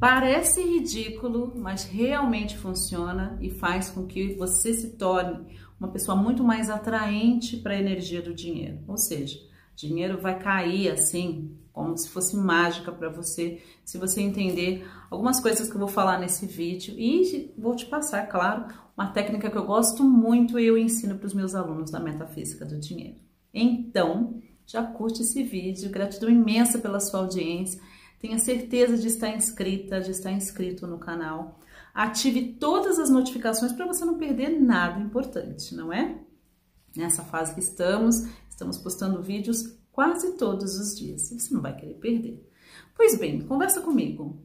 Parece ridículo, mas realmente funciona e faz com que você se torne uma pessoa muito mais atraente para a energia do dinheiro. Ou seja, dinheiro vai cair assim, como se fosse mágica para você, se você entender algumas coisas que eu vou falar nesse vídeo e vou te passar, claro, uma técnica que eu gosto muito e eu ensino para os meus alunos da metafísica do dinheiro. Então, já curte esse vídeo, gratidão imensa pela sua audiência. Tenha certeza de estar inscrita, de estar inscrito no canal. Ative todas as notificações para você não perder nada importante, não é? Nessa fase que estamos, estamos postando vídeos quase todos os dias. Você não vai querer perder. Pois bem, conversa comigo.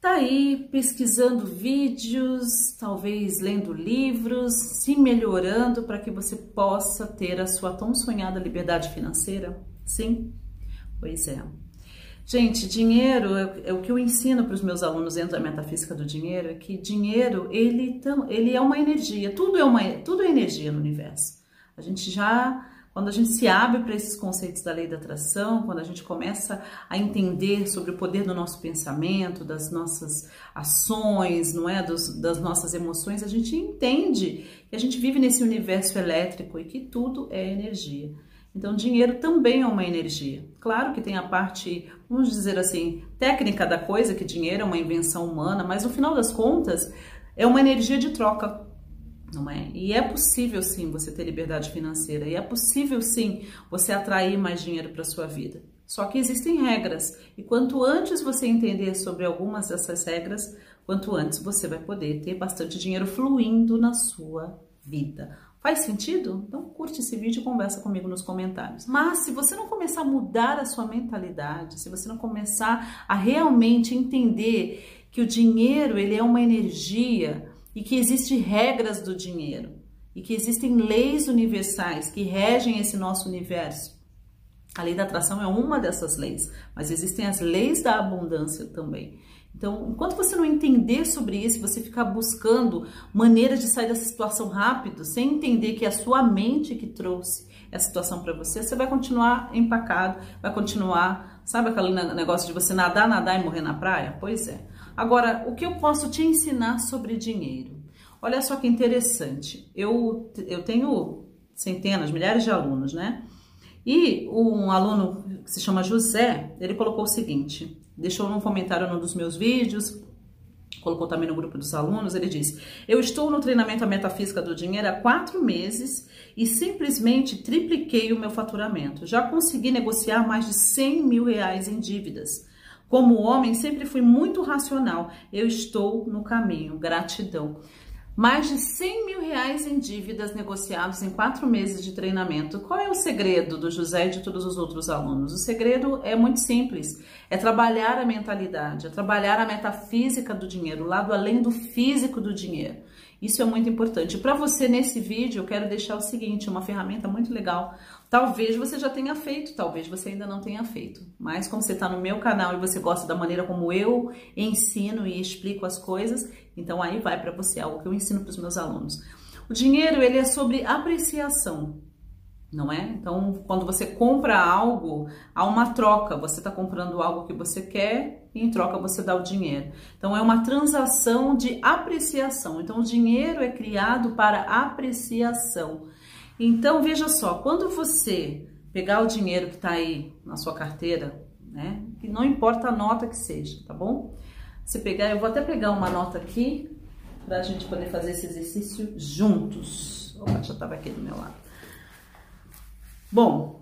Tá aí pesquisando vídeos, talvez lendo livros, se melhorando para que você possa ter a sua tão sonhada liberdade financeira? Sim? Pois é. Gente, dinheiro é, o que eu ensino para os meus alunos dentro da metafísica do dinheiro, é que dinheiro ele, ele é uma energia, tudo é uma tudo é energia no universo. A gente já quando a gente se abre para esses conceitos da lei da atração, quando a gente começa a entender sobre o poder do nosso pensamento, das nossas ações, não é, Dos, das nossas emoções, a gente entende que a gente vive nesse universo elétrico e que tudo é energia. Então, dinheiro também é uma energia. Claro que tem a parte, vamos dizer assim, técnica da coisa, que dinheiro é uma invenção humana, mas no final das contas é uma energia de troca não é? E é possível sim você ter liberdade financeira e é possível sim você atrair mais dinheiro para sua vida. Só que existem regras e quanto antes você entender sobre algumas dessas regras, quanto antes você vai poder ter bastante dinheiro fluindo na sua vida. Faz sentido? Então curte esse vídeo e conversa comigo nos comentários. Mas se você não começar a mudar a sua mentalidade, se você não começar a realmente entender que o dinheiro ele é uma energia, e que existem regras do dinheiro e que existem leis universais que regem esse nosso universo. A lei da atração é uma dessas leis, mas existem as leis da abundância também. Então, enquanto você não entender sobre isso, você ficar buscando maneiras de sair dessa situação rápido, sem entender que é a sua mente que trouxe essa situação para você, você vai continuar empacado, vai continuar, sabe aquele negócio de você nadar, nadar e morrer na praia? Pois é. Agora, o que eu posso te ensinar sobre dinheiro? Olha só que interessante. Eu, eu tenho centenas, milhares de alunos, né? E um aluno que se chama José, ele colocou o seguinte: deixou num comentário num dos meus vídeos, colocou também no grupo dos alunos, ele disse: Eu estou no treinamento a metafísica do dinheiro há quatro meses e simplesmente tripliquei o meu faturamento. Já consegui negociar mais de 100 mil reais em dívidas. Como homem, sempre fui muito racional. Eu estou no caminho. Gratidão. Mais de 100 mil reais em dívidas negociados em quatro meses de treinamento. Qual é o segredo do José e de todos os outros alunos? O segredo é muito simples: é trabalhar a mentalidade, é trabalhar a metafísica do dinheiro, o lado além do físico do dinheiro. Isso é muito importante. Para você, nesse vídeo, eu quero deixar o seguinte: uma ferramenta muito legal. Talvez você já tenha feito, talvez você ainda não tenha feito. Mas como você está no meu canal e você gosta da maneira como eu ensino e explico as coisas, então aí vai para você algo que eu ensino para os meus alunos. O dinheiro ele é sobre apreciação não é? Então, quando você compra algo, há uma troca. Você está comprando algo que você quer e em troca você dá o dinheiro. Então, é uma transação de apreciação. Então, o dinheiro é criado para apreciação. Então, veja só, quando você pegar o dinheiro que está aí na sua carteira, né? Que não importa a nota que seja, tá bom? Você pegar, eu vou até pegar uma nota aqui para a gente poder fazer esse exercício juntos. Opa, já estava aqui do meu lado. Bom,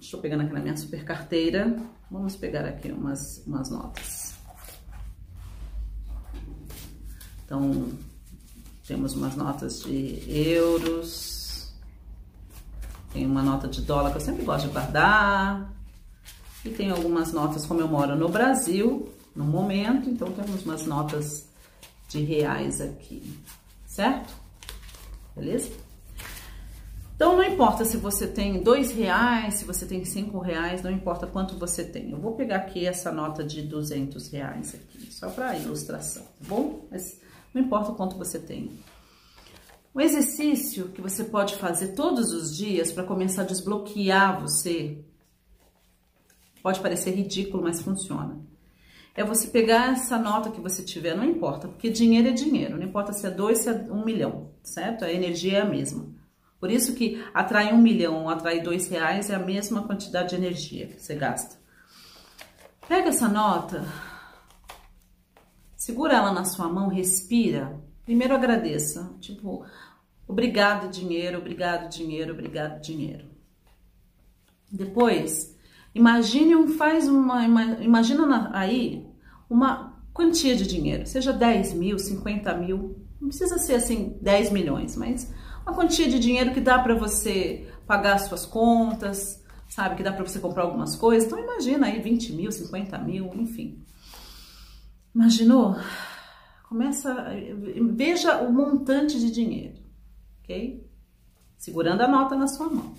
estou pegando aqui na minha super carteira. Vamos pegar aqui umas, umas notas. Então, temos umas notas de euros. Tem uma nota de dólar que eu sempre gosto de guardar. E tem algumas notas, como eu moro no Brasil, no momento, então temos umas notas de reais aqui, certo? Beleza? Então não importa se você tem dois reais, se você tem cinco reais, não importa quanto você tem. Eu vou pegar aqui essa nota de duzentos reais aqui, só para ilustração, tá bom? Mas não importa quanto você tem. Um exercício que você pode fazer todos os dias para começar a desbloquear você, pode parecer ridículo, mas funciona. é você pegar essa nota que você tiver, não importa, porque dinheiro é dinheiro, não importa se é dois, se é um milhão, certo? A energia é a mesma. Por isso que atrair um milhão, atrair dois reais é a mesma quantidade de energia que você gasta. Pega essa nota, segura ela na sua mão, respira. Primeiro agradeça, tipo, obrigado dinheiro, obrigado dinheiro, obrigado dinheiro. Depois, imagine um, faz uma, imagina aí uma quantia de dinheiro, seja 10 mil, 50 mil, não precisa ser assim 10 milhões, mas uma quantia de dinheiro que dá para você pagar as suas contas, sabe? Que dá para você comprar algumas coisas. Então imagina aí 20 mil, 50 mil, enfim. Imaginou? Começa, veja o montante de dinheiro, ok? Segurando a nota na sua mão.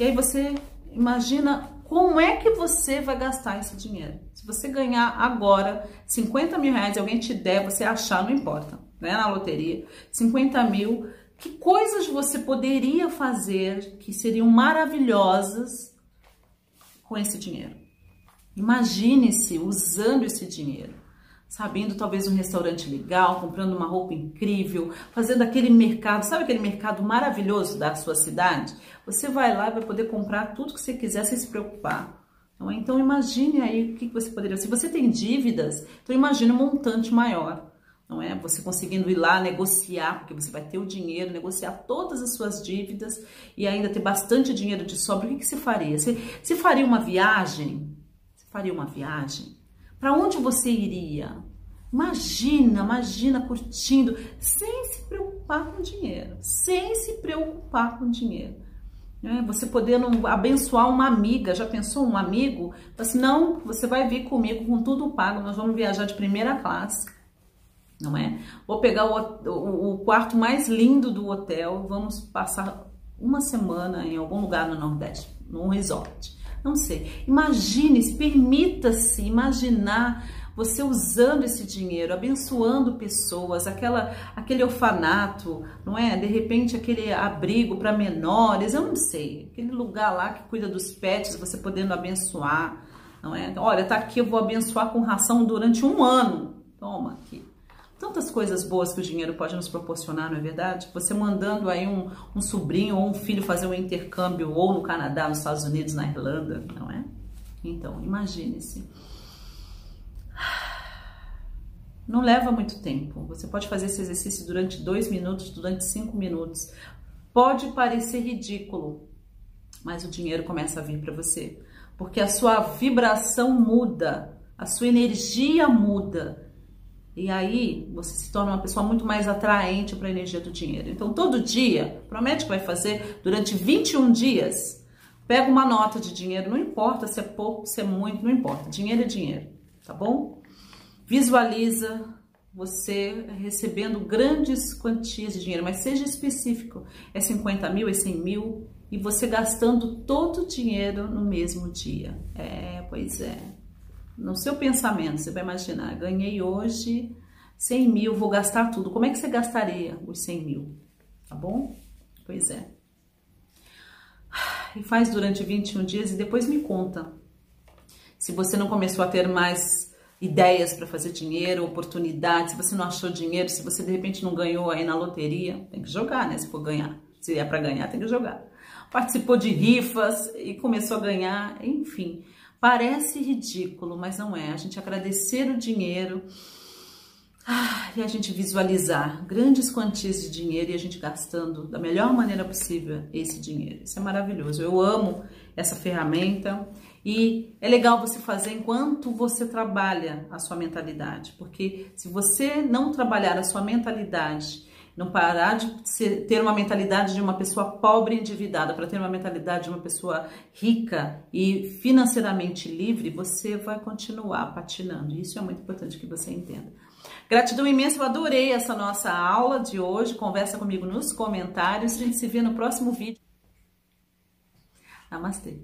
E aí você imagina como é que você vai gastar esse dinheiro. Se você ganhar agora 50 mil reais alguém te der, você achar, não importa, né? Na loteria, 50 mil, que coisas você poderia fazer que seriam maravilhosas com esse dinheiro? Imagine-se usando esse dinheiro, sabendo talvez um restaurante legal, comprando uma roupa incrível, fazendo aquele mercado, sabe aquele mercado maravilhoso da sua cidade? Você vai lá e vai poder comprar tudo que você quiser sem se preocupar. É? Então imagine aí o que você poderia. Se você tem dívidas, então imagine um montante maior não é? Você conseguindo ir lá negociar, porque você vai ter o dinheiro, negociar todas as suas dívidas e ainda ter bastante dinheiro de sobra, o que, que você faria? Você, você faria uma viagem? Você faria uma viagem? Para onde você iria? Imagina, imagina curtindo, sem se preocupar com dinheiro, sem se preocupar com dinheiro. É, você podendo abençoar uma amiga, já pensou um amigo? Assim, não, você vai vir comigo com tudo pago, nós vamos viajar de primeira classe não é? Vou pegar o, o, o, quarto mais lindo do hotel, vamos passar uma semana em algum lugar no Nordeste, num resort. Não sei. Imagine, permita-se imaginar você usando esse dinheiro, abençoando pessoas, aquela, aquele orfanato, não é? De repente aquele abrigo para menores, eu não sei, aquele lugar lá que cuida dos pets, você podendo abençoar, não é? Olha, tá aqui, eu vou abençoar com ração durante um ano. Toma aqui tantas coisas boas que o dinheiro pode nos proporcionar, não é verdade? Você mandando aí um, um sobrinho ou um filho fazer um intercâmbio ou no Canadá, nos Estados Unidos, na Irlanda, não é? Então, imagine-se. Não leva muito tempo. Você pode fazer esse exercício durante dois minutos, durante cinco minutos. Pode parecer ridículo, mas o dinheiro começa a vir para você, porque a sua vibração muda, a sua energia muda e aí você se torna uma pessoa muito mais atraente para a energia do dinheiro. Então, todo dia, promete que vai fazer durante 21 dias. Pega uma nota de dinheiro, não importa se é pouco, se é muito, não importa. Dinheiro é dinheiro, tá bom? Visualiza você recebendo grandes quantias de dinheiro, mas seja específico. É 50 mil, é 100 mil, e você gastando todo o dinheiro no mesmo dia. É, pois é no seu pensamento, você vai imaginar, ganhei hoje 100 mil, vou gastar tudo. Como é que você gastaria os 100 mil? Tá bom? Pois é. E faz durante 21 dias e depois me conta. Se você não começou a ter mais ideias para fazer dinheiro, oportunidades, se você não achou dinheiro, se você de repente não ganhou aí na loteria, tem que jogar, né? Se for ganhar. Se é para ganhar, tem que jogar. Participou de rifas e começou a ganhar, enfim. Parece ridículo, mas não é. A gente agradecer o dinheiro ah, e a gente visualizar grandes quantias de dinheiro e a gente gastando da melhor maneira possível esse dinheiro. Isso é maravilhoso. Eu amo essa ferramenta e é legal você fazer enquanto você trabalha a sua mentalidade, porque se você não trabalhar a sua mentalidade não parar de ser, ter uma mentalidade de uma pessoa pobre e endividada para ter uma mentalidade de uma pessoa rica e financeiramente livre, você vai continuar patinando. Isso é muito importante que você entenda. Gratidão imensa, eu adorei essa nossa aula de hoje. Conversa comigo nos comentários. A gente se vê no próximo vídeo. Namastê.